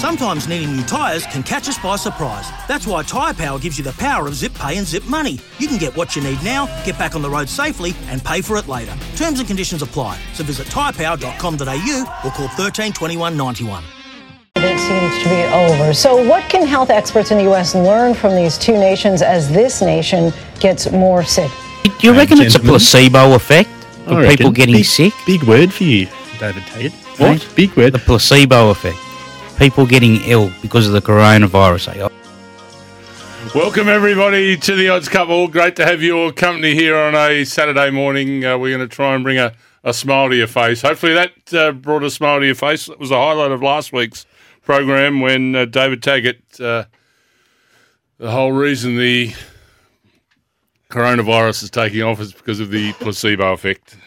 Sometimes needing new tyres can catch us by surprise. That's why Tyre Power gives you the power of zip pay and zip money. You can get what you need now, get back on the road safely, and pay for it later. Terms and conditions apply. So visit tyrepower.com.au or call 13 21 91. It seems to be over. So, what can health experts in the U.S. learn from these two nations as this nation gets more sick? Do you reckon it's a placebo effect I for people getting big, sick? Big word for you, David Taggart. What? Big word. The placebo effect. People getting ill because of the coronavirus. eh? Welcome everybody to the Odds Couple. Great to have your company here on a Saturday morning. Uh, we're going to try and bring a, a smile to your face. Hopefully that uh, brought a smile to your face. It was the highlight of last week's program when uh, David Taggart, uh, the whole reason the coronavirus is taking off is because of the placebo effect.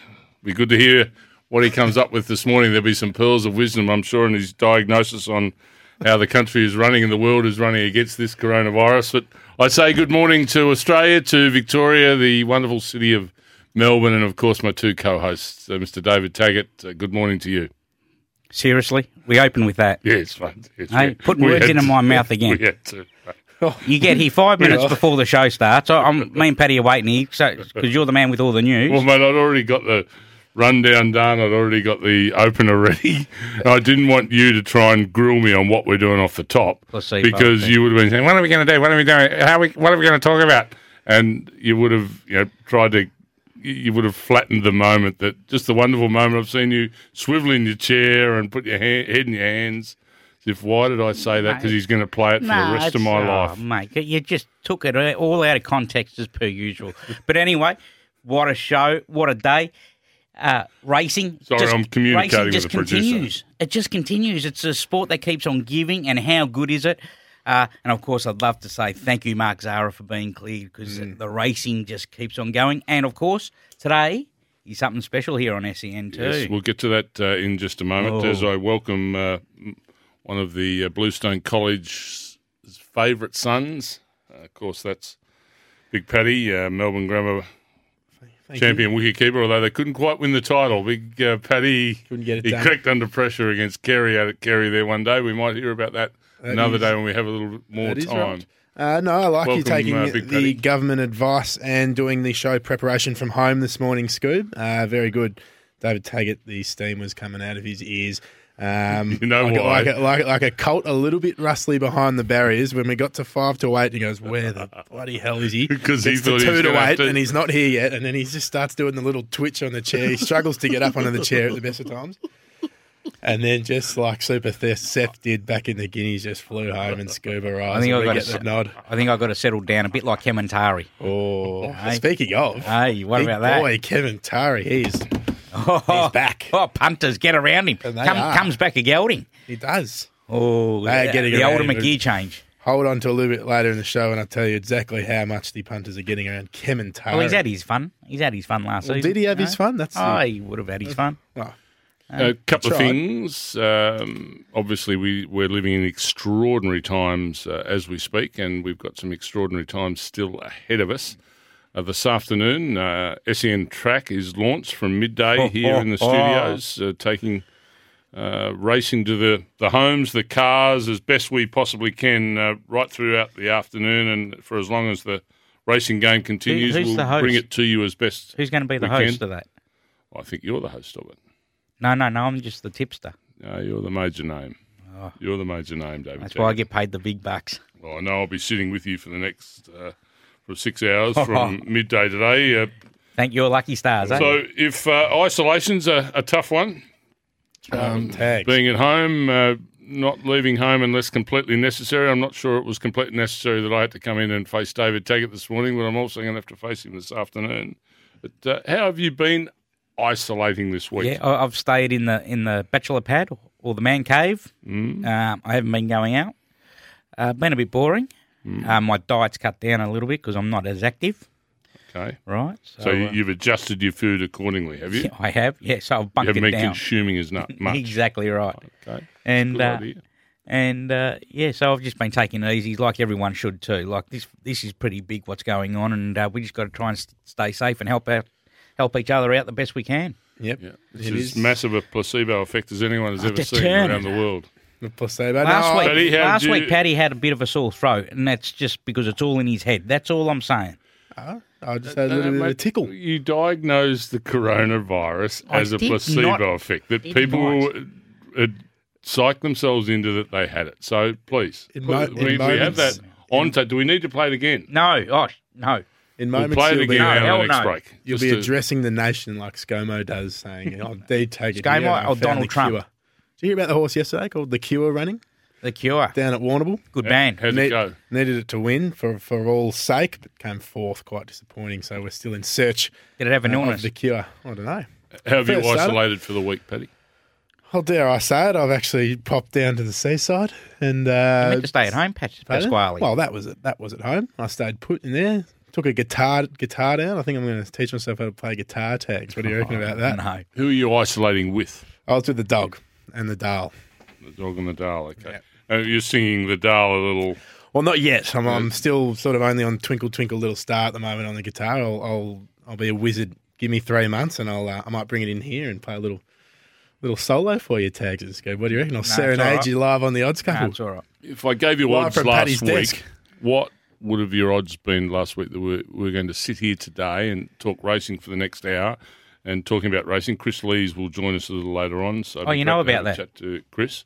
Be good to hear what he comes up with this morning. There'll be some pearls of wisdom, I'm sure, in his diagnosis on how the country is running and the world is running against this coronavirus. But I say good morning to Australia, to Victoria, the wonderful city of Melbourne, and of course my two co-hosts, uh, Mr. David Taggart. Uh, good morning to you. Seriously? We open with that. Yes. Yes, Hey, putting we words into to- my mouth again. To. You get here five minutes before the show starts. I, I'm, me and Paddy are waiting here because you're the man with all the news. Well, mate, I'd already got the rundown done. I'd already got the opener ready. And I didn't want you to try and grill me on what we're doing off the top because you would have been saying, "What are we going to do? What are we doing? How are we? What are we going to talk about?" And you would have, you know, tried to. You would have flattened the moment that just the wonderful moment I've seen you swivel in your chair and put your ha- head in your hands. If, why did I say that? Because he's going to play it for the rest of my oh, life. mate. You just took it all out of context as per usual. but anyway, what a show! What a day! Uh, racing. Sorry, just, I'm communicating racing with just the producer. continues. It just continues. It's a sport that keeps on giving, and how good is it? Uh, and of course, I'd love to say thank you, Mark Zahra, for being cleared because Mm. the racing just keeps on going. And of course, today is something special here on SEN too. Yes, we'll get to that uh, in just a moment Oh. as I welcome uh, one of the uh, Bluestone College's favourite sons. Uh, of course, that's Big Paddy, uh, Melbourne Grammar champion wicketkeeper, although they couldn't quite win the title. Big uh, Paddy, Couldn't get it he done. cracked under pressure against Carey out at Carey there one day. We might hear about that, another is- day when we have a little bit more time. right. Uh, no, I like you taking uh, the government advice and doing the show preparation from home this morning, Scoob. Uh, very good. David Taggart, the steam was coming out of his ears. Um, You know like, why? Like a, like, like a colt, a little bit rustly behind the barriers. When we got to five to eight, he goes, "Where the bloody hell is he Because he's thought he two gonna eight, to- and he's not here yet. And then he just starts doing the little twitch on the chair. He struggles to get up onto the chair at the best of times. And then just like Super Theft Seth did back in the Guineas, just flew home and scuba rise. I think I've we got get to the nod. I think I've got to settle down a bit like Kevin Tari. Oh, Hey. speaking of, Hey, what big about that? boy Kevin Tari, he's Oh, back. Oh, punters, get around him. Come, comes back a gelding. he does. Oh, They are the, getting the around older change. Hold on to a little bit later in the show, and I'll tell you exactly how much the punters are getting around Kevin Tari. Well, he's had his fun. He's had his fun last Well, season. did he have no? his fun? That's oh, the- he would have had his fun. Oh, A couple of things. Um, obviously, we, we're living in extraordinary times uh, as we speak, and we've got some extraordinary times still ahead of us. Uh, this afternoon, uh, SEN Track is launched from midday Oh, here oh, in the oh. studios, uh, taking uh, racing to the, the homes, the cars, as best we possibly can, uh, right throughout the afternoon, and for as long as the racing game continues, who's we'll bring it to you as best. Who's going to be the host can. of that? I think you're the host of it. No, no, no. I'm just the tipster. No, you're the major name. You're the major name, David. Oh. That's why I get paid the big bucks. Well, I know I'll be sitting with you for the next uh, for six hours from midday today. Uh, Thank your lucky stars, eh? so, if uh, isolation's a, a tough one, um, tags. being at home, uh, not leaving home unless completely necessary. I'm not sure it was completely necessary that I had to come in and face David Taggart this morning, but I'm also going to have to face him this afternoon. But uh, how have you been isolating this week? yeah, I- I've stayed in the in the bachelor pad or the man cave. Mm. Um, I haven't been going out. Uh, been a bit boring. Mm. Uh, my diet's cut down a little bit because I'm not as active. Okay. Right. So, uh, you've adjusted your food accordingly, have you? yeah, I have. Yeah, so I've You haven't it been down. consuming as not much. Exactly right. Okay. And Good uh, idea. and uh, yeah, so I've just been taking it easy, like everyone should too. Like this, this is pretty big what's going on, and uh, we just got to try and s- stay safe and help out, help each other out the best we can. Yep. Yeah, it's It as is. massive a placebo effect as anyone has Oh, ever seen around the world. The placebo. Last No, week, Paddy, how last you- week, Paddy had a bit of a sore throat, and that's just because it's all in his head. That's all I'm saying. I, I just uh, had a uh, little bit of a mate, tickle. You diagnosed the coronavirus I as a did placebo not- effect that did people not. uh, psych themselves into that they had it. So please, In mo- put- in we, we have that moments- on tape. Do we need to play it again? No, oh no. In We'll moments, play it you'll be, again No, out hell of the next no. break. you'll Just be to- addressing the nation like ScoMo does, saying, "Oh, they take it." ScoMo here, I or found Donald the Trump? Cure." Did you hear about the horse yesterday called the Cure running The cure. down at Warrnambool. Good band. How'd it go? Needed it to win for for all sake, but came fourth. Quite disappointing. So we're still in search Did it have an uh, of illness? the Cure. I don't know. How have you First starter. isolated for the week, Paddy? How dare I say it? I've actually popped down to the seaside and uh, You meant to stay at home, Pat- Pardon? Pasquale. Well, that was it. That was at home. I stayed put in there. Took a guitar guitar down. I think I'm going to teach myself how to play guitar tags. What do you reckon about that? no. Who are you isolating with? I was with the dog and the Dale. The dog and the Dale. Okay. Uh, you're singing the Dale a little. Well, not yet. I'm, I'm still sort of only on Twinkle Twinkle Little Star at the moment on the guitar. I'll I'll, I'll be a wizard. Give me three months, and I'll uh, I might bring it in here and play a little little solo for you, tags. Let's go. What do you reckon? I'll it's serenade all right. you live on the odds No, couple. it's all right. If I gave you Live odds last Paddy's week, desk. what would have your odds been last week that we're, we're going to sit here today and talk racing for the next hour and talking about racing? Kris Lees will join us a little later on. So Oh, you know it'd be great to about a Chat to Kris.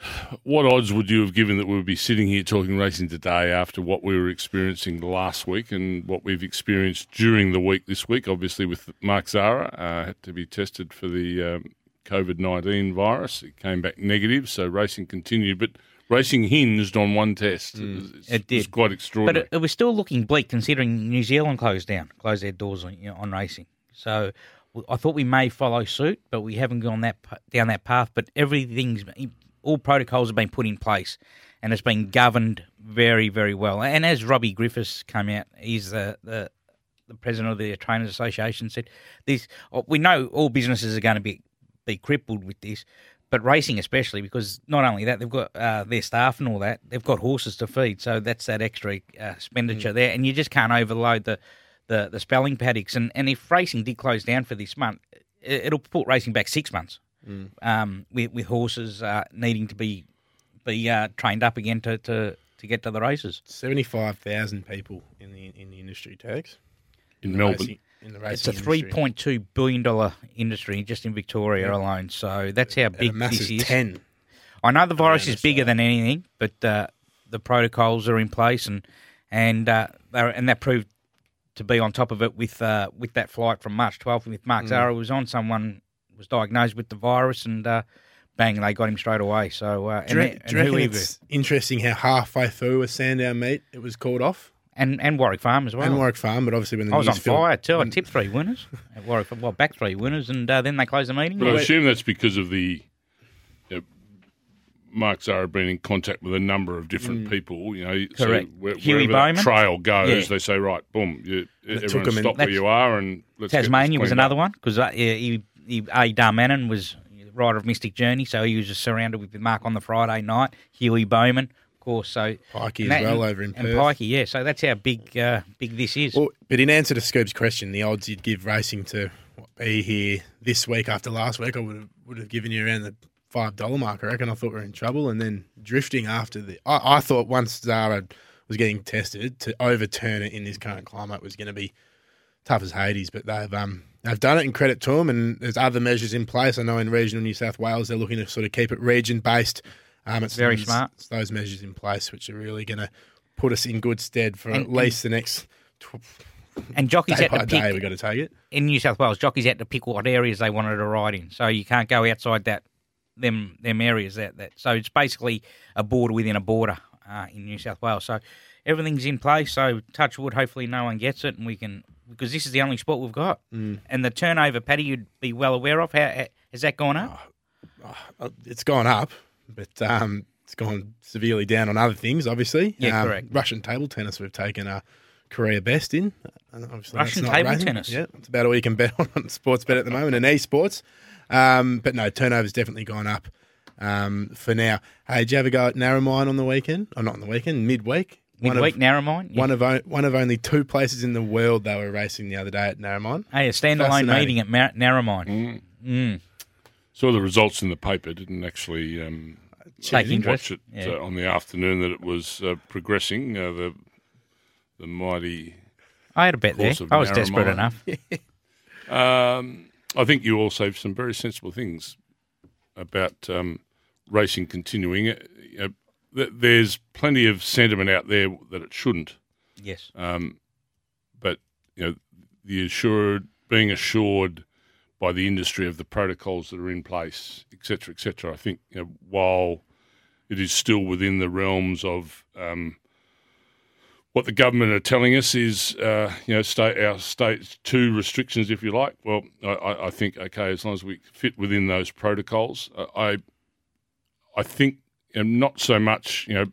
What odds would you have given that we would be sitting here talking racing today after what we were experiencing last week and what we've experienced during the week this week? Obviously, with Mark Zahra, uh, had to be tested for the um, COVID 19 virus. It came back negative, so racing continued. But racing hinged on one test. Mm. It, was, It did. quite But extraordinary. it, it was still looking bleak considering New Zealand closed down, closed their doors on, you know, on racing. So I thought we may follow suit, but we haven't gone that down that path. But everything's all protocols have been put in place, and it's been governed very, very well. And as Robbie Griffiths came out, he's the the, the president of the Trainers Association said, "This oh, we know all businesses are going to be be crippled with this." But racing, especially, because not only that, they've got uh, their staff and all that. They've got horses to feed, so that's that extra uh, expenditure there, and you just can't overload the, the, the spelling paddocks. And, and if racing did close down for this month, it, it'll put racing back six months, um, with, with horses uh, needing to be be uh, trained up again to, to, to get to the races. Seventy five thousand people in the in the industry tags in the Melbourne. racing- in the racing It's a three point two billion dollar industry just in Victoria alone. So that's how And big this is. ten. I know the virus is bigger than anything, but uh, the protocols are in place, and and uh, and that proved to be on top of it with uh, with that flight from March 12th with Mm. Mark Zahra was on. Someone was diagnosed with the virus, and uh, bang, they got him straight away. So uh, Do you, and, and, do you who it's interesting how halfway through a Sandown meet it was called off? And and Warwick Farm as well. and Warwick Farm, but obviously when the I was on news fil- fire too. I tipped three winners at Warwick. Well, back three winners, and uh, then they closed the meeting. But I assume that's because of the. Uh, Mark Zahra been in contact with a number of different people, you know. Correct. So where, Huey wherever that Bowman? trail goes, Yeah. they say, right, boom, you, took everyone him stop where you are and let's get Tasmania was another up. one because uh, he, he, A. Darmanin was rider of Mystic Journey, so he was just surrounded with Mark on the Friday night. Huey Bowman, of course. So Pikey and as well over in Perth. and Pikey, yeah. So that's how big uh, big this is. Well, but in answer to Scoob's question, the odds you'd give racing to be here this week after last week, I would have, would have given you around the five dollar mark. I reckon. I thought we are in trouble, and then drifting after the. I, I thought once Zahra was getting tested to overturn it in this current climate was going to be tough as Hades, but they've um they've done it and credit to them. And there's other measures in place. I know in regional New South Wales they're looking to sort of keep it region based. Um, it's Very it's- smart. It's those measures in place which are really going to put us in good stead for And- at least the next. Tw- and jockeys day had to day, pick we got to take it. in New South Wales. Jockeys had to pick what areas they wanted to ride in, so you can't go outside that them them areas. That that so it's basically a border within a border uh, in New South Wales. So everything's in place. So touch wood. Hopefully, no one gets it, and we can because this is the only sport we've got. Mm. And the turnover, Paddy, you'd be well aware of. How, how has that gone up? Uh, It's gone up, but um, it's gone severely down on other things. Obviously, Yeah, um, correct. Russian table tennis we've taken a career best in. And obviously that's Russian not table racing. tennis? Yeah, it's about all you can bet on sports bet at the moment and esports. Um, but no, turnover's definitely gone up um, for now. Hey, did you ever go at Narromine on the weekend? Or not on the weekend, midweek? One Midweek, of, Narromine. Yeah. one of o- one of only two places in the world they were racing the other day at Narromine. hey, a standalone meeting at Mar- Narromine. Mm. Saw the results in the paper. Didn't actually um, Take interest. watch it Yeah. uh, on the afternoon that it was uh, progressing. Uh, the the mighty. I had a bet there. I was desperate enough. Um, I think you all say some very sensible things about um, racing continuing. Uh, you know, th- there's plenty of sentiment out there that it shouldn't. Yes. Um, but you know, the assured being assured by the industry of the protocols that are in place, etc., etc. I think you know, while it is still within the realms of um, what the government are telling us is, uh, you know, state our state two restrictions, if you like. Well, I- I, think okay, as long as we fit within those protocols, uh, I, I think, and not so much, you know,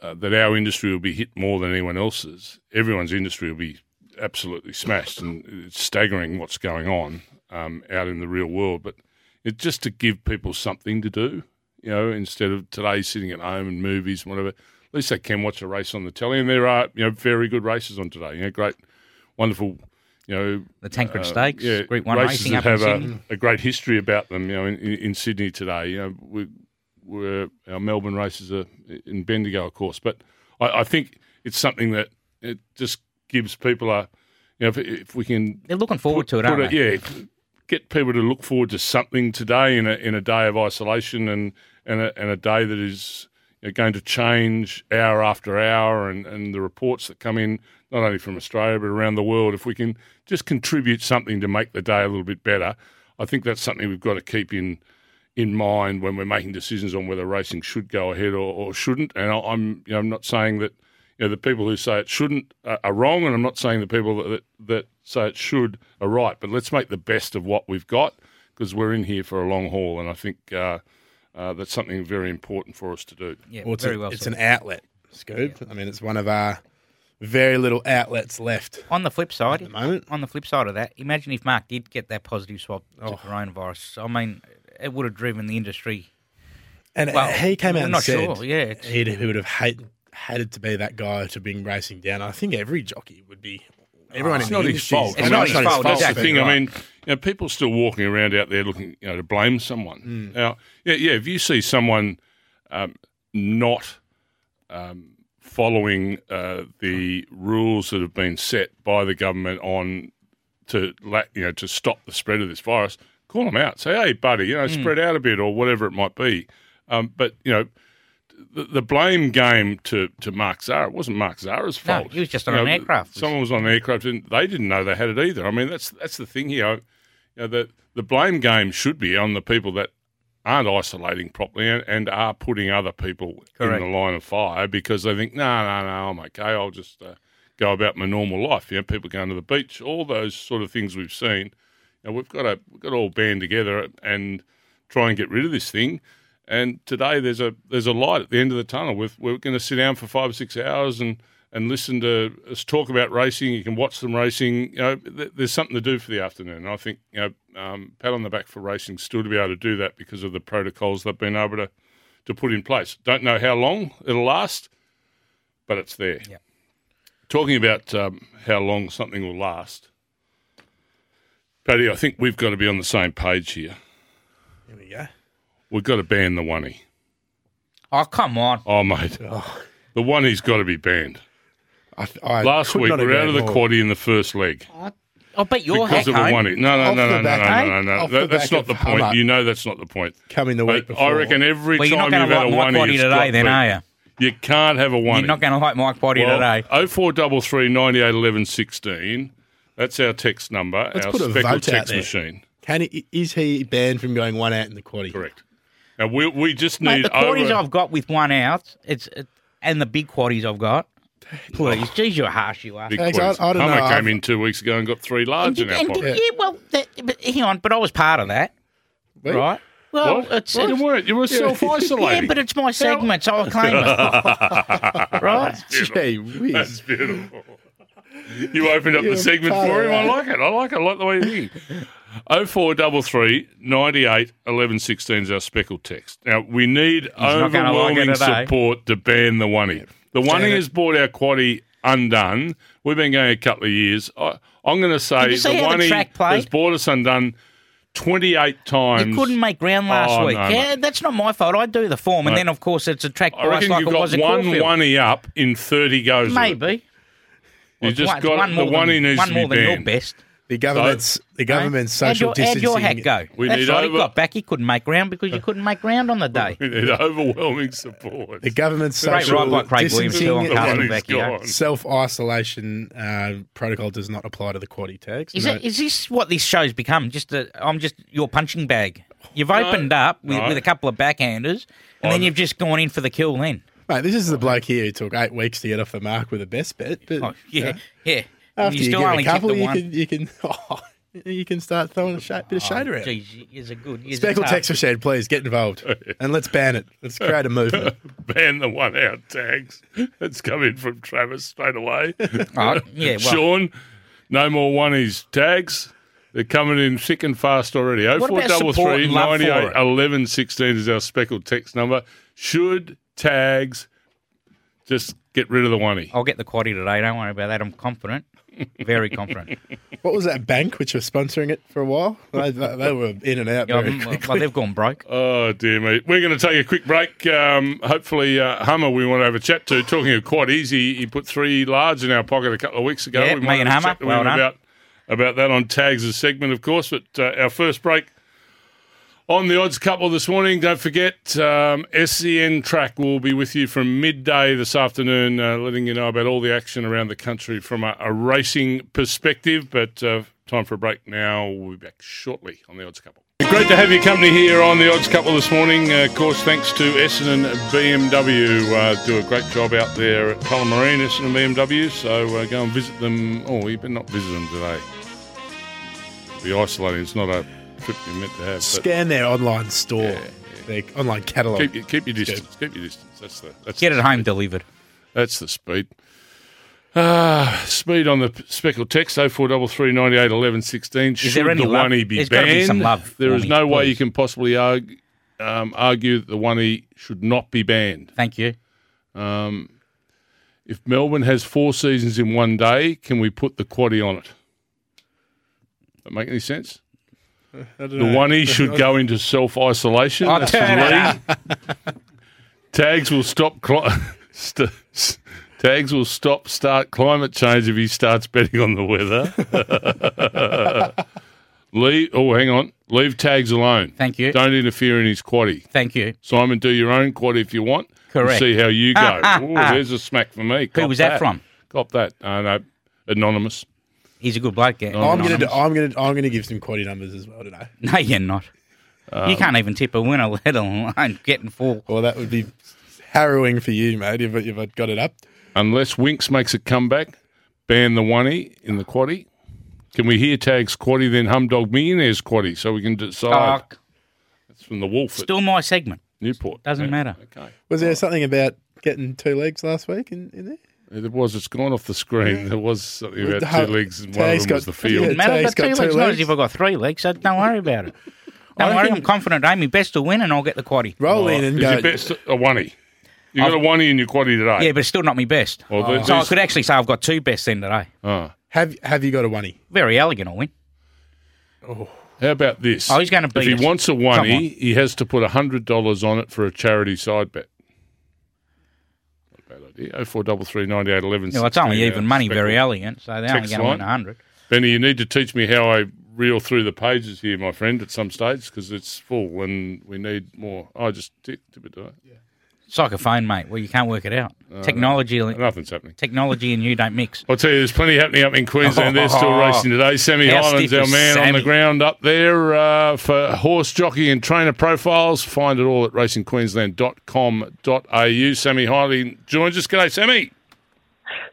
uh, that our industry will be hit more than anyone else's. Everyone's industry will be absolutely smashed, and it's staggering what's going on um, out in the real world. But it just to give people something to do, you know, instead of today sitting at home and movies and whatever. At least they can watch a race on the telly, and there are you know very good races on today. You know, great, wonderful, you know, The Tancred uh, Stakes, yeah, Group One races racing that up have a, a great history about them. You know, in, in, in Sydney today, you know, we, we're, our Melbourne races are in Bendigo, of course, but I, I think it's something that it just gives people a, you know, if, if we can They're looking forward to it, aren't a- they? yeah, get people to look forward to something today in a in a day of isolation and and a, and a day that is you know, going to change hour after hour and, and the reports that come in not only from Australia but around the world. If we can just contribute something to make the day a little bit better, I think that's something we've got to keep in in mind when we're making decisions on whether racing should go ahead or, or shouldn't. And I'm you know I'm not saying that you know the people who say it shouldn't are, are wrong, and I'm not saying the people that, that say it should are right. But let's make the best of what we've got because we're in here for a long haul, and I think uh, uh, that's something very important for us to do. Yeah, Well, it's, very a- well it's said. an outlet, Scoop. I mean, it's one of our very little outlets left. On the flip side, the moment. on the flip side of that, imagine if Mark did get that positive swab to Oh. coronavirus. I mean, it would have driven the industry. And Well, he came out we're and not said sure, yeah, he'd, he would have hate, hated to be that guy to bring racing down. I think every jockey would be. Everyone It's in not the his fault. is- It's I not his fault, That's the thing. I mean, you know, people still walking around out there looking, you know, to blame someone. Hmm. Now, yeah, yeah. If you see someone um, not um, following uh, the rules that have been set by the government on to, you know, to stop the spread of this virus, call them out. Say, hey, buddy, you know, Hmm. spread out a bit or whatever it might be. Um, but you know. The, the blame game to, to Mark Zahra. It wasn't Mark Zahra's No, fault. he was just on You an know, aircraft. Someone was on an aircraft and they didn't know they had it either. I mean, that's that's the thing here. You know, the the blame game should be on the people that aren't isolating properly and, and are putting other people Correct. in the line of fire because they think, no, no, no, I'm okay. I'll just uh, go about my normal life. You know, people going to the beach, all those sort of things we've seen. You know, we've got to we've got to all band together and try and get rid of this thing. And today there's a there's a light at the end of the tunnel. We're, we're going to sit down for five or six hours and, and listen to us talk about racing. You can watch them racing. You know, th- there's something to do for the afternoon. And I think you know, um, pat on the back for racing still to be able to do that because of the protocols they've been able to to put in place. Don't know how long it'll last, but it's there. Yeah. Talking about um, how long something will last, Paddy, I think we've got to be on the same page here. Here we go. We've got to ban the oney. Oh, come on. Oh, mate. Oh. The oney's got to be banned. I, I Last could week, not we're out of the more. quaddy in the first leg I oh, bet you're because heck of a home. oney. No, no, Off no, the no, no, back- no, no, eh? no. off the That, that's back not of the point. Hummer. You know that's not the point. Coming the week But before. I reckon every Well, you're time not you've going to had a like Mike oney, Body today, then, are you? You can't have a oney. You're not going to like Mike Body today. Oh four double three ninety eight eleven sixteen. That's our text number. Let's our put a speckle vote out text there. machine. Can he, is he banned from going one out in the quaddy? Correct. Now we we just Mate, need the quaddies over. I've got with one out, it's it, and the big quaddies I've got. Please, oh. geez, you're harsh, you are. Big Thanks, I- I don't Hummer know, came I've- in two weeks ago and got three large And in did- our pocket. yeah, well, that, but hang on, but I was part of that, Wait, right? Well, What? It's, well, you weren't. You were self isolating. yeah, but it's my segment, so I claim it, right? Gee whiz. That's beautiful. You opened up You're the segment for him. I like it. I like it. I like the way you think. Oh four double three ninety eight eleven sixteen is our speckled text. Now we need like overwhelming support to ban the oney. The oney has brought our quaddy undone. We've been going a couple of years. I, I'm going to say you the the oney has brought us undone 28 times. You couldn't make ground last Oh, week. no, yeah, mate. that's not my fault. I do the form, and Mate. then of course it's a track I reckon like you it was got one Caulfield. one up in 30 goes. Maybe. You Well, just one, got one the more one he than, needs one to more be than your best. The government's the government's How'd social your, how'd distancing. your hat go? We That's need right. over- He got back. He couldn't make ground because you couldn't make ground on the day. We need overwhelming support. The government's Great social right by Craig Williams too on distancing The one Castle he's Vecchio. self isolation uh, protocol does not apply to the quaddy tags. Is No. it? Is this what this show's become? Just a, I'm just your punching bag. You've opened up with, no. with a couple of backhanders, and then I'm- you've just gone in for the kill. Then, Mate, this is the bloke here who took eight weeks to get off the mark with a best bet. But oh yeah, yeah. After you you, still get only a couple, you can you can oh, you can start throwing a shade, bit of shade around. Geez, is a good. Is Speckle for shed, please get involved and let's ban it. Let's create a movement. Ban the one out tags. That's coming from Travis straight away. Oh, yeah, well, Sean, no more oneies tags. They're coming in thick and fast already. Oh What four about double support three and love for oh ninety eight it? eleven sixteen is our speckled text number. Should tags just get rid of the oney? I'll get the quaddy today. Don't worry about that. I'm confident, very confident. What was that bank which was sponsoring it for a while? They, they, they were in and out Yeah, very well, quickly. they've gone broke. Oh dear me! We're going to take a quick break. Um, hopefully, uh, Hummer we want to have a chat to. Talking of quad easy, he put three large in our pocket a couple of weeks ago. Yeah, we me might and have a Hummer. chat to Well him done. about about that on tags' a segment, of course. But uh, our first break on the odds couple this morning. Don't forget, um, SEN Track will be with you from midday this afternoon, uh, letting you know about all the action around the country from a, a racing perspective. But uh, time for a break now. We'll be back shortly on the odds couple. Great to have your company here on the Odds Couple this morning. Uh, of course, thanks to Essendon BMW. Uh, do a great job out there at Tullamarine, Essendon BMW. So uh, go and visit them. Oh, you better not visit them today. Be isolating. It's not a trip you're meant to have. Scan their online store, their online catalogue. keep, your- keep your distance. Keep your distance. That's the that's Get the it home delivered. That's the speed. Ah, speed on the p- speckled text oh four double three ninety eight eleven sixteen. Should there any the love? oney be There's banned? gotta be some love there for is me, no way you can possibly argue, um, argue that the oney should not be banned. Thank you. Um, if Melbourne has four seasons in one day, can we put the quaddy on it? That make any sense? The know. oney should go into self isolation. Tags will stop. Cli- st- tags will stop. Start climate change if he starts betting on the weather. Leave. Oh, hang on. Leave tags alone. Thank you. Don't interfere in his quaddy. Thank you. Simon, do your own quaddy if you want. Correct. see how you go. Ah, ah, ah, Ooh, there's a smack for me. Who Cop was that from? Cop that. Uh, no, anonymous. He's a good bloke. Yeah. I'm gonna, do, Anonymous. I'm gonna, I'm gonna give some quaddy numbers as well today. No, you're not. Um, you can't even tip a winner, let alone getting full. Well, that would be harrowing for you, mate, if, if I got it up. Unless Winx makes a comeback, ban the oney in the quaddy. Can we hear tags quaddy then Humdog Millionaires quaddy so we can decide? Oh, It's from the Wolf still my segment. Newport. Doesn't Yeah, matter. Okay. Was there something about getting two legs last week in, in there? There was. It's gone off the screen. There was uh, something about the two hu- legs, and one of Tag's them was the field. Yeah, Doesn't matter. Tag's But two got legs, two not as if I got three legs, so don't worry about it. Don't I worry, reckon- I'm confident Amy Best to win and I'll get the quaddy. Roll oh, in and Is go. your best a oney? You got a oney in your quaddy today? Yeah, but it's still not my best. Well, there- So I could actually say I've got two bests then today. Oh. Have Have you got a oney? Verry Elleegant, I'll win. Oh. How about this? Oh, he's gonna If he us. wants a Come oney, on. he has to put hundred dollars on it for a charity side bet. O four double three ninety eight eleven. Yeah, well, it's only uh, even money, Verry Elleegant, so they're only going to win 100. Benny, you need to teach me how I reel through the pages here, my friend, at some stage because it's full and we need more. I oh, just tip, tip it, do Yeah. It's like a phone, mate, where you can't work it out. Technology, Nothing's happening. technology and you don't mix. I'll tell you, there's plenty happening up in Queensland. They're still Oh. racing today. Sammy How Highlands, our is man on the ground up there uh, for horse jockey and trainer profiles. Find it all at racingqueensland.com.au. Sammy Highland joins us. G'day, Sammy.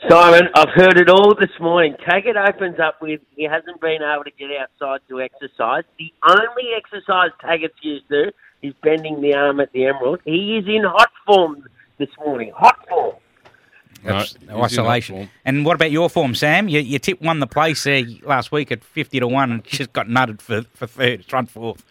Simon, I've heard it all this morning. Taggart opens up with he hasn't been able to get outside to exercise. The only exercise Taggart's used to is bending the arm at the Emerald. He is in hot form this morning. Hot form. That's No, isolation. form. And what about your form, Sam? You, you tipped one the place there last week at 50 to 1 and just got nutted for, for third, front fourth.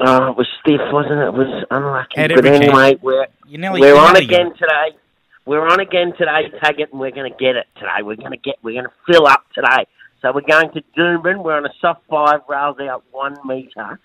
Oh, it was stiff, wasn't it? It was unlucky. Had but every chance. anyway, we're, You nearly we're on again it. today. We're on again today, Taggart, and we're going to get it today. We're going to get. We're going to fill up today. So we're going to Doomben. We're on a soft five, rails out one metre,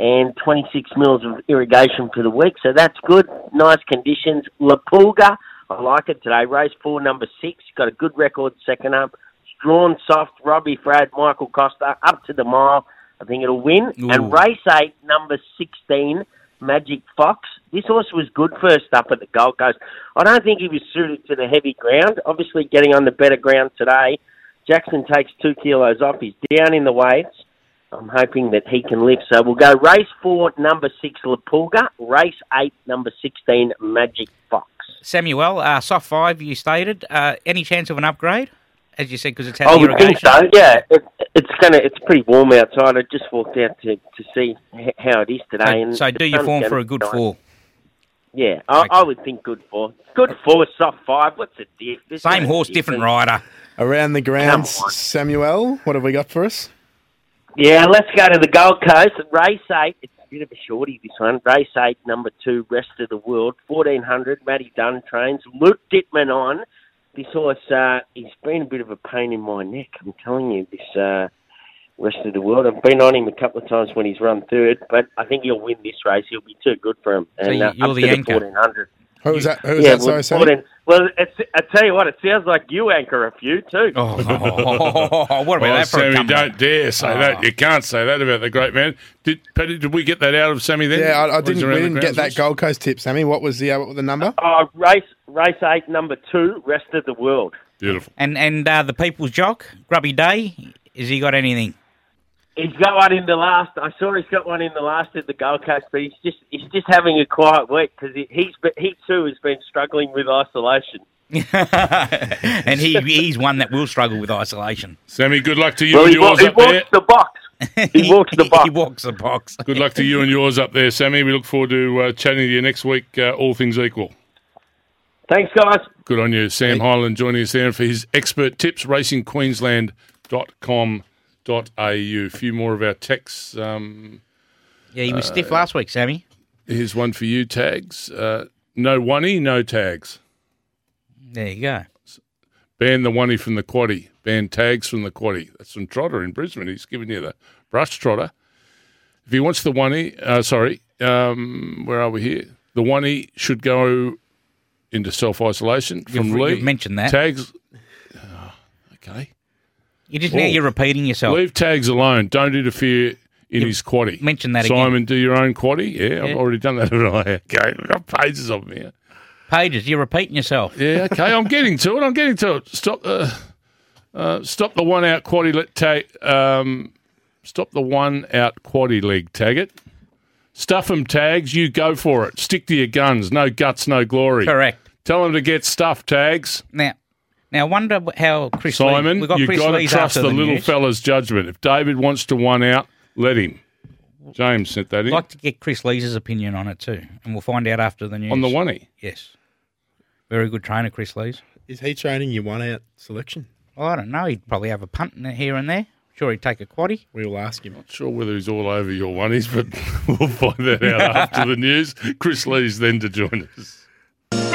and 26 mils of irrigation for the week. So that's good. Nice conditions. Lapulga, I like it today. Race four, number six. Got a good record second up. It's drawn soft. Robbie Fradd, Michael Costa, up to the mile. I think it'll win. Ooh. And race eight, number 16, Magic Fox. This horse was good first up at the Gold Coast. I don't think he was suited to the heavy ground. Obviously, getting on the better ground today. Jackson takes two kilos off. He's down in the weights. I'm hoping that he can lift. So we'll go race four, number six, Lapulga. Race eight, number 16, Magic Fox. Samuel, uh, soft five, you stated. Uh, any chance of an upgrade? As you said, because it's had I the would irrigation. think so. Yeah, it, it's gonna. It's pretty warm outside. I just walked out to, to see h- how it is today. So, and so do your form for a good nice. four. Yeah, I, Okay. I would think good four. Good four, soft five. What's the diff? Same horse, different rider. Around the grounds, Samuel, what have we got for us? Yeah, let's go to the Gold Coast. Race eight. It's a bit of a shorty, this one. Race eight, number two, Rest of the World. 1400, Matty Dunn trains. Luke Dittman on. This horse, uh, he's been a bit of a pain in my neck. I'm telling you, this uh, Rest of the World. I've been on him a couple of times when he's run third, but I think he'll win this race. He'll be too good for him. So you- uh, you're the to anchor. 1400. Who was that? Who was yeah, that? well, Sorry, Sammy? well, it's, I tell you what, it sounds like you anchor a few too. Oh, what about Oh, that for a Sammy, come don't dare say that. Oh. You can't say that about the great man. Did Paddy, did we get that out of Sammy then? Yeah, I, I didn't. We didn't get that? Gold Coast tip, Sammy. What was the uh, what was the number? Uh, race race eight, number two, Rest of the World. Beautiful. And and uh, the People's Jock, Grubby Day, has he got anything? He's got one in the last. I saw he's got one in the last at the Gold Coast, but he's just he's just having a quiet week because he, he's be- he too has been struggling with isolation. and he he's one that will struggle with isolation. Sammy, good luck to you Well, and he, wa- yours he up walks there. the box. He walks the box. he walks the box. Good luck to you and yours up there, Sammy. We look forward to uh, chatting to you next week, uh, all things equal. Thanks, guys. Good on you. Sam Highland joining us there for his expert tips, racingqueensland.com.au. A few more of our texts. Um, Yeah, he was Uh, stiff last week, Sammy. here's one for you, tags. Uh, no oney, no tags. There you go. Ban the oney from the quaddy. Ban tags from the quaddy. That's from Trotter in Brisbane. He's giving you the brush trotter. If he wants the oney, uh, sorry, um, where are we here? The oney should go into self isolation from You've- Lee. you've mentioned that. Tags. Oh, okay. You just now you're repeating yourself. Leave tags alone. Don't interfere in his quaddy. mentioned that again. Simon, do your own quaddy. Yeah, I've already done that. haven't I? okay, I've got pages of them here. Pages, you're repeating yourself. Yeah, okay, I'm getting to it. I'm getting to it. Stop the, uh, stop the one out quaddy. Let tag. Um, stop the one out quaddy leg. Tag it. Stuff them tags. You go for it. Stick to your guns. No guts, no glory. Correct. Tell them to get stuff tags. Now, now I wonder how Kris Lee, Simon, we got you've Kris got to Lee's trust after the, little fella's judgment. If David wants to one out, let him. James sent that I'd in like to get Kris Lee's opinion on it too, and we'll find out after the news. on the oney. Yes. Very good trainer, Kris Lee's. Is he training your one out selection? Well, I don't know. He'd probably have a punt in there- here and there. Sure, he'd take a quaddy. We will ask him. Not sure whether he's all over your oneies, but we'll find that out after the news. Kris Lee's then to join us.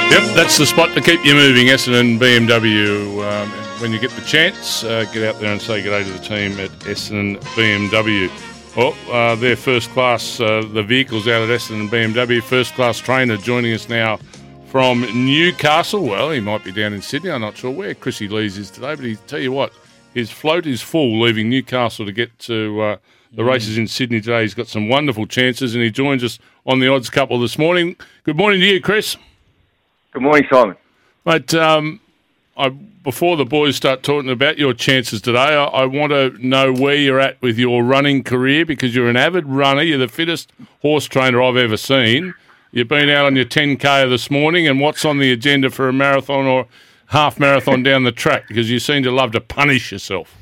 Yep, that's the spot to keep you moving, Essendon BMW. Um, when you get the chance, uh, get out there and say good day to the team at Essendon BMW. Oh, uh, their first class, uh, the vehicles out at Essendon BMW. First class trainer joining us now from Newcastle. Well, he might be down in Sydney. I'm not sure where Chrissy Lees is today, but he tell you what, his float is full, leaving Newcastle to get to uh, the races in Sydney today. He's got some wonderful chances, and he joins us on the odds couple this morning. Good morning to you, Kris. Good morning, Simon. Mate, um, I, before the boys start talking about your chances today, I, I want to know where you're at with your running career because you're an avid runner. You're the fittest horse trainer I've ever seen. You've been out on your 10K this morning, and what's on the agenda for a marathon or half marathon down the track? Because you seem to love to punish yourself.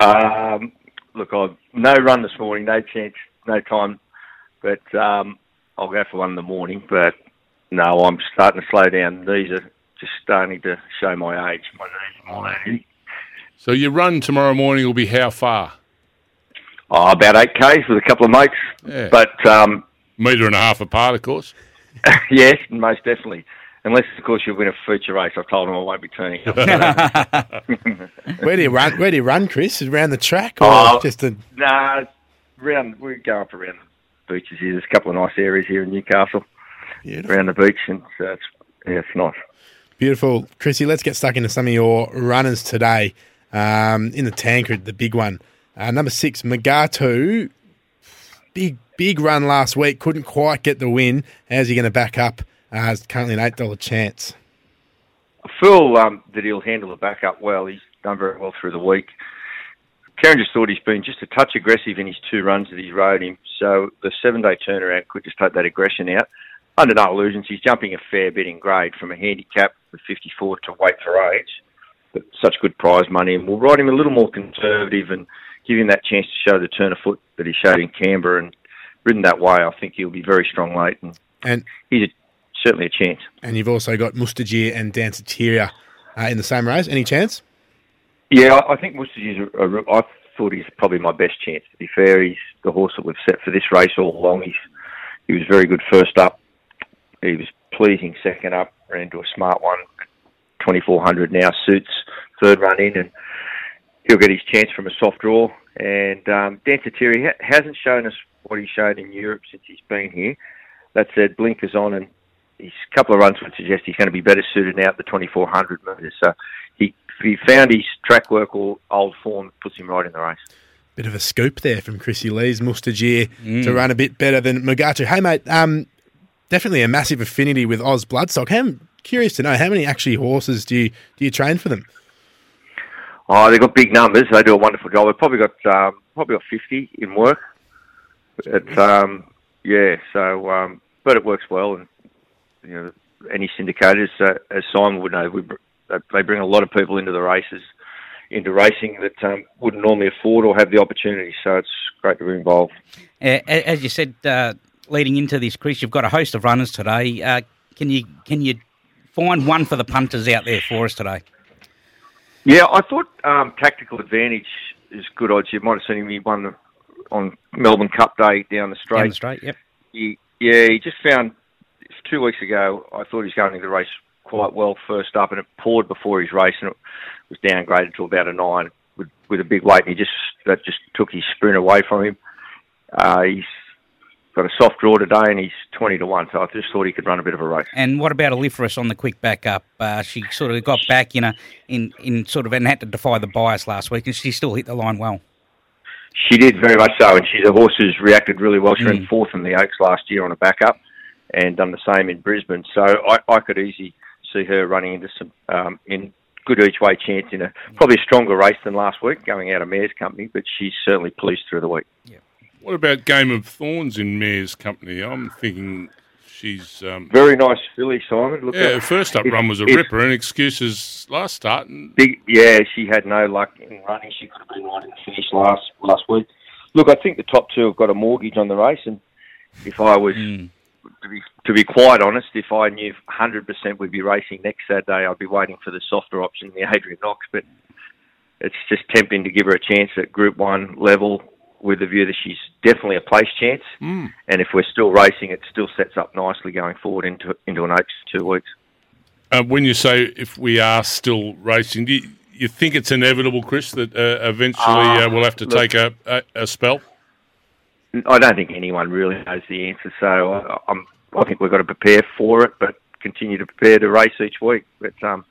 Um, look, I've no run this morning, no chance, no time, but um, I'll go for one in the morning. But no, I'm starting to slow down. These are just starting to show my age. My knees are more than So your run tomorrow morning will be how far? Oh, about eight k's with a couple of mates. Yeah. But um, Metre and a half apart, of course. yes, most definitely. unless of course you win a future race. I've told him I won't be turning up. Where do you run? Where do you run, Kris? Around the track or Oh. just a? nah, round we go up around the beaches here. There's a couple of nice areas here in Newcastle Beautiful. around the beach, and so it's yeah, it's nice. Beautiful, Chrissy. Let's get stuck into some of your runners today. Um, in the Tancred, the big one, uh, number six, Mugatu. Big big run last week. Couldn't quite get the win. How's he going to back up? Uh, it's currently an eight dollar chance. I feel um, that he'll handle the backup well. He's done very well through the week. Karen just thought he's been just a touch aggressive in his two runs that he's rode him. So the seven day turnaround could just take that aggression out. Under no illusions, he's jumping a fair bit in grade from a handicap with 54 to weight for age. But such good prize money, and we'll ride him a little more conservative and give him that chance to show the turn of foot that he showed in Canberra. And ridden that way, I think he'll be very strong late, and And he's a, certainly a chance. and you've also got Mustajeer and Danceteria uh, in the same race. Any chance? Yeah, I I think a, a, I thought he's probably my best chance. To be fair, he's the horse that we've set for this race all along. He's he was very good first up. He was pleasing second up. Ran into a smart one. Twenty four hundred now suits third run in, and he'll get his chance from a soft draw. And um, Danceteria ha- hasn't shown us what he showed in Europe since he's been here. That said, blinkers on, and his couple of runs would suggest he's going to be better suited now at the 2400 metres. So he, he found his track work or old form, puts him right in the race. Bit of a scoop there from Chrissy Lee's Mustajeer to run a bit better than Mugatu. Hey, mate, um, definitely a massive affinity with Aus Bloodstock. I'm curious to know how many actually horses do you do you train for them? Oh, they've got big numbers. They do a wonderful job. They've probably got um, probably got 50 in work. It's, um, yeah, so um, but it works well, and you know, any syndicators, uh, as Simon would know, we, br- they- they bring a lot of people into the races, into racing that um, wouldn't normally afford or have the opportunity. So it's great to be involved. As you said, uh, leading into this, Kris, you've got a host of runners today. Uh, can you can you find one for the punters out there for us today? Yeah, I thought um, tactical advantage is good odds. You might have seen him. He won on Melbourne Cup Day down the straight. Down the straight, yep. He, yeah, he just found two weeks ago. I thought he was going into the race quite well first up, and it poured before his race, and it was downgraded to about a nine with, with a big weight. And he just that just took his sprint away from him. Uh, he's got a soft draw today, and he's twenty to one. So I just thought he could run a bit of a race. And what about Aliferous on the quick back up? Uh, she sort of got back, you know, in, in sort of and had to defy the bias last week, and she still hit the line well. She did very much so, and she the horse has reacted really well. She ran Mm. fourth in the Oaks last year on a backup, and done the same in Brisbane. So I, I could easily see her running into some um, in good each way chance in a probably a stronger race than last week, going out of Mayor's company. But she's certainly pleased through the week. What about Game of Thorns in Mayor's company? I'm thinking she's. Um, Very nice filly, Simon. Look, yeah, her first up run was a ripper, and excuses last start. And Big, yeah, she had no luck in running. She could have been right in the finish last last week. Look, I think the top two have got a mortgage on the race, and if I was Mm. to be to be quite honest, if I knew 100% we'd be racing next Saturday, I'd be waiting for the softer option, the Adrian Knox. But it's just tempting to give her a chance at Group One level, with the view that she's definitely a place chance. Mm. And if we're still racing, it still sets up nicely going forward into into an Oaks two weeks. uh, when you say if we are still racing, do you, you think it's inevitable, Kris, that uh, eventually Ah, uh, we'll have to look. take a, a, a spell? I don't think anyone really knows the answer, so I, I'm, I think we've got to prepare for it, but continue to prepare to race each week. But um,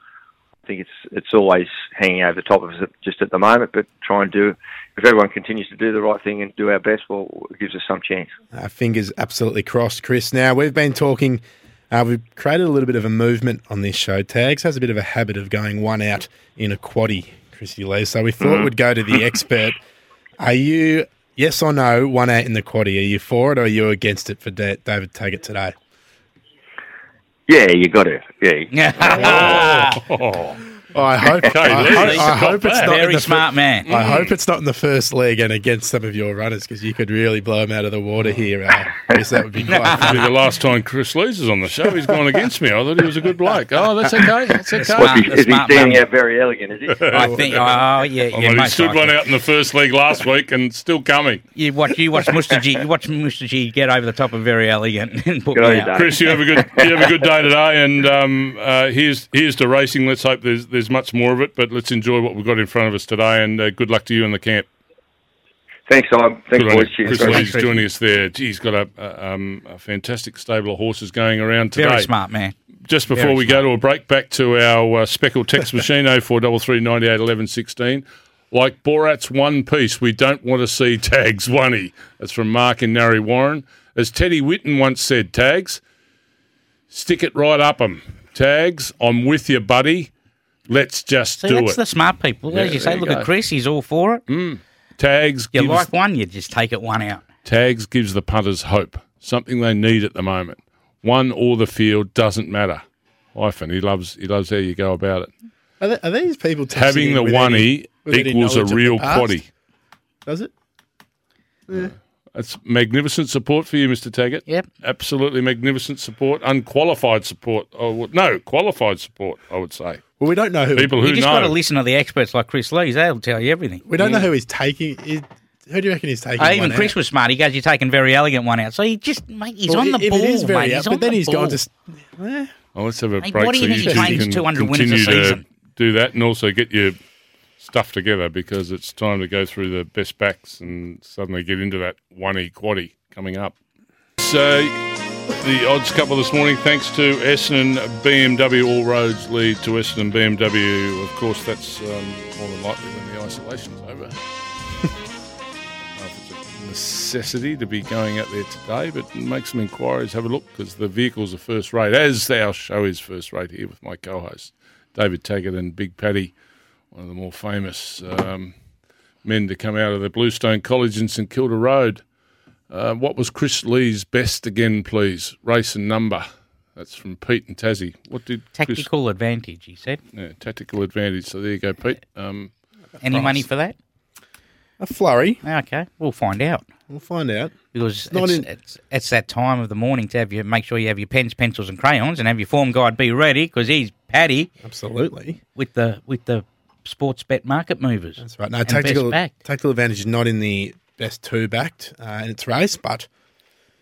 think it's it's always hanging over the top of us just at the moment. But try and do if everyone continues to do the right thing and do our best, well, it gives us some chance. Uh, fingers absolutely crossed, Kris. Now, we've been talking, uh, we've created a little bit of a movement on this show. Tags has a bit of a habit of going one out in a quaddy, Chrissy Lee. So we thought we'd go to the expert. Are you, yes or no, one out in the quaddy? Are you for it or are you against it for Da- David Taggart today? Yeah, you got it. Yeah, Oh, I hope. Okay, I, Lee, hope, I hope it's that. not in Very the fir- smart man. I hope it's not in the first leg and against some of your runners because you could really blow them out of the water here. Uh, Kris, that would be quite be the last time Kris Lees is on the show. He's gone against me. I thought he was a good bloke. Oh, that's okay. That's okay. Smart. What's he, is he standing out Verry Elleegant, is he? I think. Oh yeah, yeah. I mean, he stood likely. one out in the first league last week and still coming. You watch. You watch Mustaji. You watch Mustaji get over the top of Verry Elleegant and put Good me out. Kris, you have a good you have a good day today, and um, uh, here's here's to racing. Let's hope there's there's much more of it, but let's enjoy what we've got in front of us today. And uh, good luck to you in the camp. Thanks, Simon. Thanks, Good boys. Cheers. Kris guys. Lee's joining us there. He's got a, a, um, a fantastic stable of horses going around today. Very smart man. Just before Very we go to a break, back to our uh, speckled text machine, 0433 98 11 16. Like Borat's One Piece, we don't want to see Tags Oney. That's from Mark in Narre Warren. As Teddy Whitten once said, Tags, stick it right up up 'em. Tags, I'm with you, buddy. Let's just See, do that's it. the smart people. Yeah, As you there say, you look go. Mm. at Kris. He's all for it. Tags You gives, like one, you just take it one out. Tags gives the punters hope, something they need at the moment. One or the field doesn't matter. Hyphen, he loves he loves how you go about it. Are, there, are these people texting Having in the with one any- e with any equals a knowledge of the real past? quaddy. Does it? That's magnificent support for you, Mr. Taggart. Yep. Absolutely magnificent support. Unqualified support. I would, no, qualified support, I would say. Well, we don't know who. People who You just got to listen to the experts like Kris Lees. They'll tell you everything. we don't know who he's taking. Is, who do you reckon he's taking? Uh, even one Kris out? was smart. He goes, "You're taking Verry Elleegant one out." So he just, mate, he's Well, on the if ball, It is very mate. out, He's but on then the he's ball. gone to. s- Eh, Oh, let's have a Mate, break what do you so think you he trains 200 winners a continue to season? do that and also get your stuff together because it's time to go through the best backs and suddenly get into that one e quaddy coming up. So the odds couple this morning, thanks to Essendon BMW. All roads lead to Essendon BMW. Of course, that's um, more than likely when the isolation's over. It's a necessity to be going out there today, but make some inquiries, have a look, because the vehicles are first rate, as our show is first rate here with my co hosts, David Taggart and Big Paddy, one of the more famous um, men to come out of the Bluestone College in St Kilda Road. Uh, what was Kris Lee's best again, please? Race and number. That's from Pete and Tassie. What did Kris, Tactical advantage, he said. yeah, tactical advantage? So there you go, Pete. Um, Any money for that? A flurry. Okay, we'll find out. We'll find out. Because it's, not in- it's, it's that time of the morning to have you make sure you have your pens, pencils, and crayons, and have your form guide be ready because he's Paddy Absolutely. with the with the Sportsbet market movers. That's right. No, tactical tactical advantage is not in the best two backed uh, in its race, but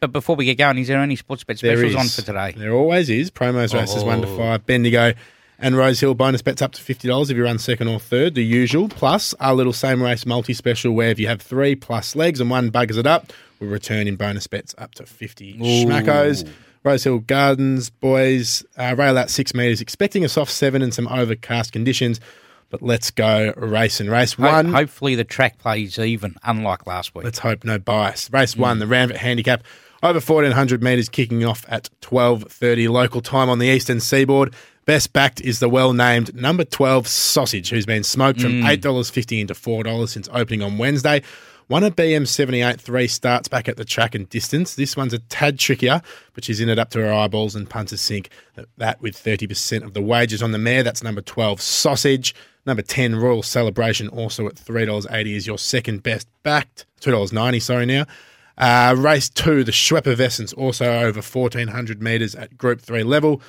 But before we get going, is there any sports bet specials is on for today? There always is. Promos races one to Oh. five. Bendigo and Rosehill bonus bets up to fifty dollars if you run second or third. The usual plus our little same race multi special where if you have three plus legs and one buggers it up, we'll return in bonus bets up to fifty schmackos. Rosehill Gardens boys uh, rail out six meters, expecting a soft seven and some overcast conditions. But let's go race and race Ho- one. hopefully the track plays even, unlike last week. Let's hope no bias. Race hmm. one, the Ramvet Handicap, over 1400 metres, kicking off at 12.30 local time on the eastern seaboard. Best backed is the well-named number 12 Sausage, who's been smoked from hmm. $8.50 into $4 since opening on Wednesday. one a BM78 three starts back at the track and distance. This one's a tad trickier, but she's in it up to her eyeballs and punters sink. That with 30% of the wages on the mare. That's number 12 Sausage. Number 10 Royal Celebration, also at $3.80 is your second best backed. $2.90, sorry now. Uh, race two, the Schwepper Essence, also over 1,400 metres at Group 3 level.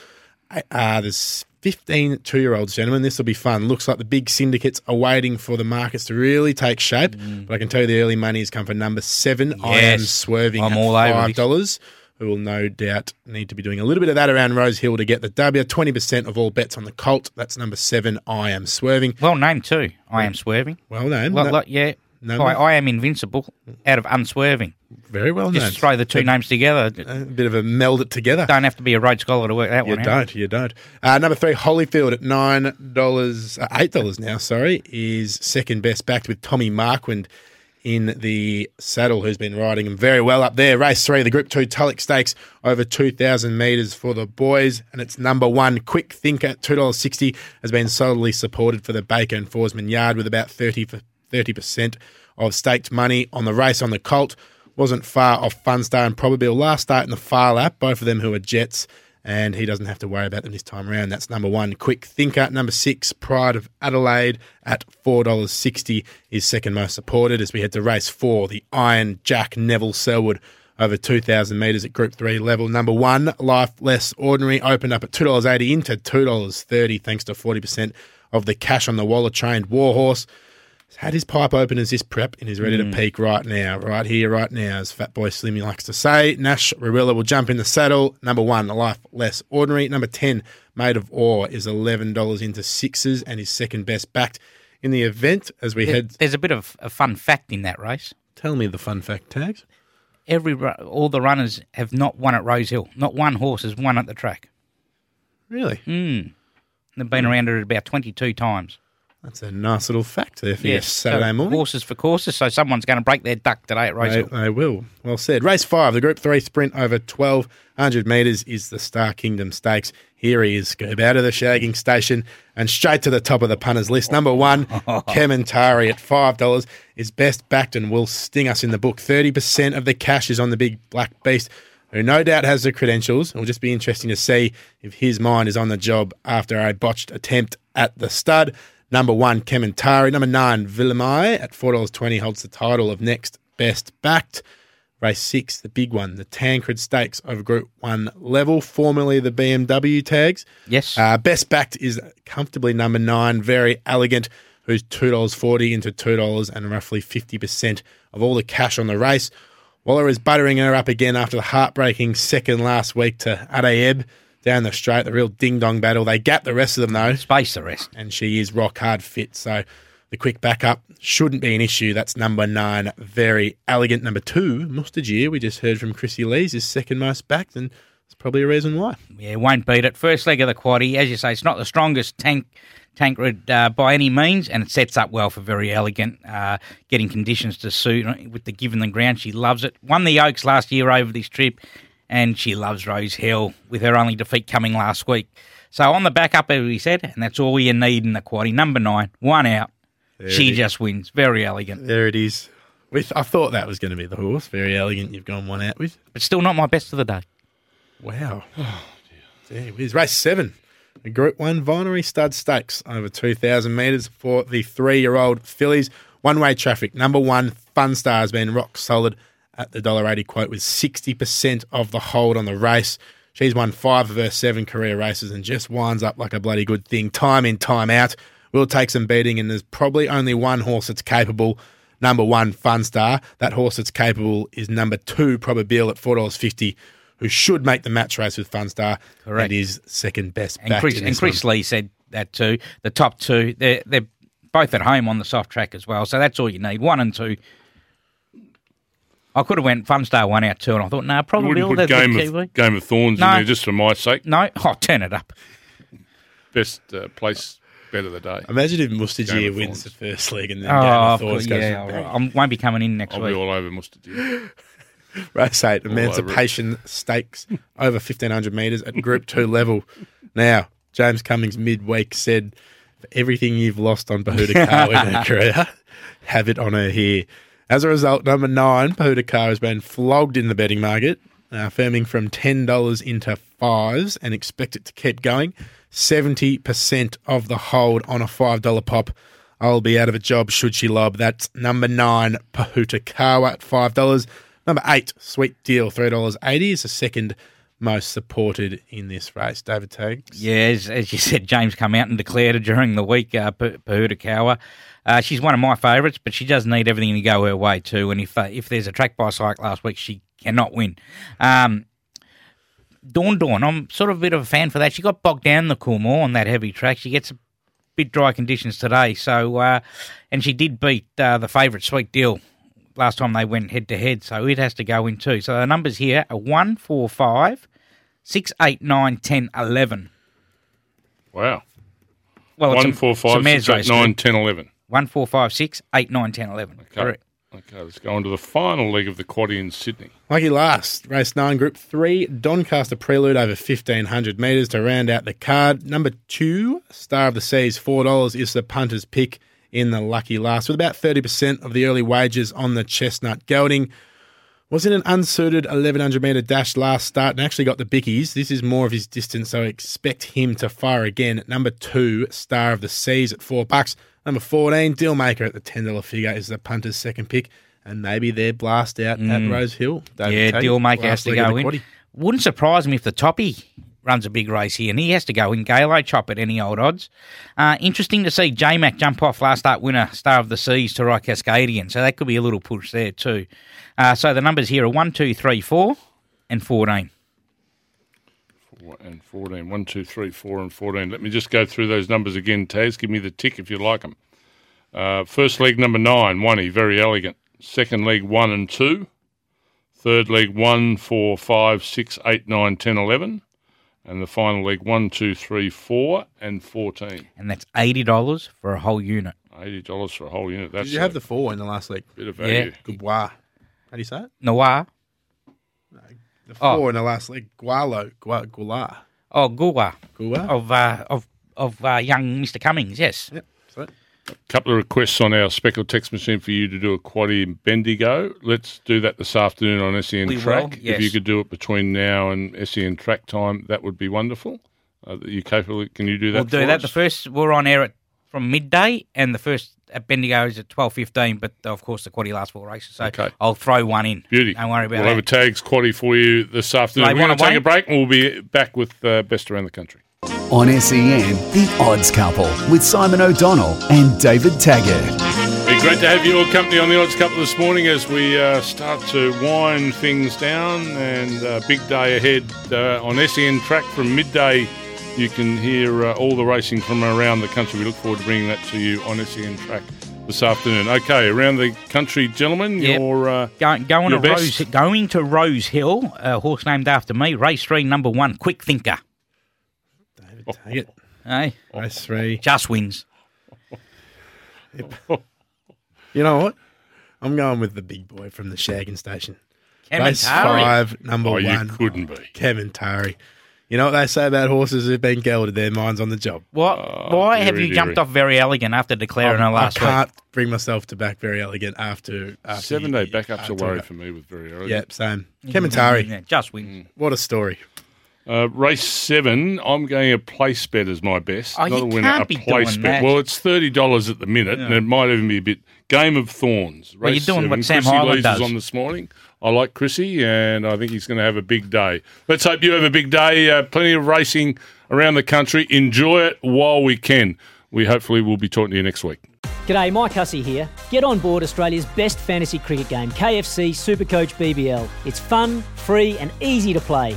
Uh, there's 15 two year olds, gentlemen. This will be fun. Looks like the big syndicates are waiting for the markets to really take shape. But I can tell you the early money has come for number seven. I am swerving I'm at all over $5. this. We will no doubt need to be doing a little bit of that around Rosehill to get the W. 20% of all bets on the Colt. That's number seven. I am swerving. well named too. I am swerving. Well known. No- like, yeah. no, I. I am invincible out of unswerving. very well known. Just throw the two names together. A bit of a meld it together. Don't have to be a road scholar to work that You one out. don't. You don't. Uh, number three, Holyfield at nine dollars, uh, eight dollars now. Sorry, is second best backed with Tommy Marquand in the saddle, who's been riding him very well up there. Race three, the Group Two Tulloch Stakes, over two thousand meters for the boys, and it's number one. Quick Thinker, two dollars sixty, has been solidly supported for the Baker and Forsman Yard with about thirty for thirty percent of staked money on the race on the Colt. Wasn't far off Funstar and probably last start in the Phar Lap, both of them who are Jets and he doesn't have to worry about them this time around. That's number one. Quick Thinker. Number six, Pride of Adelaide at $4.60 is second most supported as we head to race four, the Iron Jack Neville Sellwood over 2,000 metres at Group 3 level. Number one, Life Less Ordinary, opened up at $2.80 into $2.30 thanks to 40% of the cash on the Waller trained Warhorse. He's had his pipe open as this prep and is ready to peak right now, right here, right now, as Fat Boy Slimmy likes to say. Nash Rawiller will jump in the saddle. Number one, Life Less Ordinary. Number 10, Made of Ore, is $11 into sixes and is second best backed in the event as we head. There's a bit of a fun fact in that race. Tell me the fun fact tags. Every all the runners have not won at Rosehill. Not one horse has won at the track. Really? Mm. They've been around it about 22 times. That's a nice little fact there for your Yes, Saturday so morning. Horses for courses, so someone's going to break their duck today at Rose They, they will. Well said. Race five, the Group Three sprint over twelve hundred metres is the Star Kingdom Stakes. Here he is, Scoob, out of the shagging station and straight to the top of the punters list. Number one, Kementari at five dollars is best backed and will sting us in the book. Thirty percent of the cash is on the big black beast. Who no doubt has the credentials. It'll just be interesting to see if his mind is on the job after a botched attempt at the stud. Number one, Kementari. Number nine, Villamai at $4.20 holds the title of next best backed. Race six, the big one, the Tancred Stakes over Group One level, formerly the BMW tags. Yes. Uh, best backed is comfortably number nine, Verry Elleegant, who's $2.40 into $2 and roughly 50% of all the cash on the race. Waller is buttering her up again after the heartbreaking second last week to Addeybb down the straight, the real ding dong battle. They gap the rest of them though, Space the rest. and she is rock hard fit. So the quick backup shouldn't be an issue. That's number nine, Verry Elleegant. Number two, Mustajeer, we just heard from Chrissy Lees, is second most backed, and it's probably a reason why. Yeah, won't beat it. First leg of the quaddy, as you say, it's not the strongest tank Tancred uh, by any means, and it sets up well for Verry Elleegant, uh, getting conditions to suit with the given the ground. She loves it. Won the Oaks last year over this trip, and she loves Rosehill with her only defeat coming last week. So on the back up, as we said, and that's all you need in the quaddy. Number nine, one out. she just wins. Verry Elleegant, There it is. With I thought that was going to be the horse. Verry Elleegant. You've gone one out with. but still not my best of the day. Wow. There it is. Race seven. The Group 1 Vinery Stud Stakes over 2,000 metres for the three year old fillies. One way traffic. Number one, Funstar has been rock solid at the $1.80 quote with 60% of the hold on the race. She's won five of her seven career races and just winds up like a bloody good thing, time in, time out. Will take some beating, and there's probably only one horse that's capable. Number one, Funstar. That horse that's capable is number two, Probabeel at $4.50, who should make the match race with Funstar. Correct. And is second best And Kris, and Kris. Lee said that too. The top two, they're, they're both at home on the soft track as well. So that's all you need. One and two. I could have went Fun one out two, and I thought, no, You probably wouldn't all put the, the Game Kiwi. of, Game of Thorns No. in there just for my sake. No, oh, turn it up. Best uh, place bet of the day. Imagine if Game wins Thorns. the first leg and then Oh, Game of of Thorns course, goes yeah, for all right. I won't be coming in next I'll be all over Mustard. Race eight, Emancipation Stakes over 1500 metres at Group 2 level. Now, James Cummings midweek said, for everything you've lost on Bahuda Car in her career, have it on her here. As a result, number nine, Car has been flogged in the betting market, uh, firming from $10 into fives and expect it to keep going. 70% of the hold on a $5 pop. I'll be out of a job should she lob. That's number nine, Pohutukawa at $5. Number eight, Sweet Deal, $3.80 is the second most supported in this race. David Tags. Yeah, as, as you said, James come out and declared during the week, uh, P- Pohutukawa. Uh, she's one of my favourites, but she does need everything to go her way too. And if uh, if there's a track by cycle last week, she cannot win. Um, Dawn Dawn, I'm sort of a bit of a fan for that. She got bogged down the Coolmore on that heavy track. She gets a bit dry conditions today, so uh, and she did beat uh, the favourite Sweet Deal last time they went head to head, so it has to go in too. So the numbers here are one, four, five, six, eight, nine, ten, eleven. Wow. Well, it's One, a- four, it's a five, six, eight, nine, 10, 11. One, four, five, six, eight, nine, ten, eleven. Okay. Correct. Okay, let's go on to the final leg of the quaddy in Sydney. Lucky last, race nine, group three, Doncaster Prelude over 1500 metres to round out the card. Number two, Star of the Seas, $4 is the punter's pick in the lucky last, with about 30% of the early wages on the chestnut gelding. Was in an unsuited 1100 metre dash last start and actually got the bickies. This is more of his distance, so expect him to fire again. Number two, Star of the Seas at four bucks. Number 14, Dealmaker at the $10 figure is the punter's second pick. And maybe their blast out at Rosehill. David Mm. yeah, Taggart, Dealmaker has to go in. Wouldn't surprise me if the toppy runs a big race here, and he has to go in. Galo chop at any old odds. Uh, interesting to see J Mac jump off last start winner, Star of the Seas, to Roy Cascadian. So that could be a little push there too. Uh, so the numbers here are one, two, three, four, and fourteen. Four and 14. 1, 2, 3, 4, and 14. Let me just go through those numbers again, Taz. Give me the tick if you like them. Uh, first leg, number 9, 1 Verry Elleegant. Second leg, 1 and 2. Third leg, 1, 4, 5, 6, 8, 9, 10, 11. And the final leg, 1, 2, 3, 4, and 14. And that's eighty dollars for a whole unit. $80 for a whole unit. That's Did you have the four in the last leg? bit of value. Good How do you say it? Noir. The Oh. four in the last leg. Gualo. Gua, Gula. Oh, Gua Gua? of uh, of of uh, young Mister Cummings. Yes. Yep. Couple of requests on our speckled text machine for you to do a quaddy in Bendigo. Let's do that this afternoon on SEN We Track. will, If you could do it between now and SEN Track time, that would be wonderful. Uh, you capable? Can you do that? We'll do that. us? The first we're on air at from midday, and the first at Bendigo is at twelve fifteen. But of course, the quaddy lasts four races, so Okay. I'll throw one in. Beauty. Don't worry about it. we'll have a tags quaddy for you this afternoon. We're going wanna take a break, and we'll be back with uh, best around the country. On SEN, The Odds Couple with Simon O'Donnell and David Taggart. Be great to have your company on the odds couple this morning as we uh, start to wind things down and uh, big day ahead uh, on SEN track from midday. You can hear uh, all the racing from around the country. We look forward to bringing that to you on SEN track this afternoon. Okay, around the country, gentlemen, Yep. your uh, Going, going Your to best? Rose, going to Rosehill, a horse named after me. Race three, number one, Quick Thinker. David Taggart. Hey, Race three. just wins. You know what? I'm going with the big boy from the Shaggin Station. Kevin Race Tarry. five, number oh, you couldn't be. Kementari. You know what they say about horses who've been gelded? Their minds on the job. What? Oh, why have dearie, you jumped dearie. off Verry Elleegant after declaring her I last week? can't bring myself to back Verry Elleegant after, after Seven you- day backups after are worry that. for me with very early. Yep, same. Kementari. Yeah, just wins. Mm. What a story. Uh, race seven, I'm going a place bet as my best. Oh, not you a winner, can't a be place doing bet. that. Well, it's thirty dollars at the minute, and it might even be a bit. Game of Thorns. Well, you're doing seven. what Sam Chrissy Hyland Lees does. on this morning. I like Chrissy, and I think he's going to have a big day. Let's hope you have a big day. Uh, plenty of racing around the country. Enjoy it while we can. We hopefully will be talking to you next week. G'day, Mike Hussey here. Get on board Australia's best fantasy cricket game, KFC Supercoach BBL. It's fun, free, and easy to play.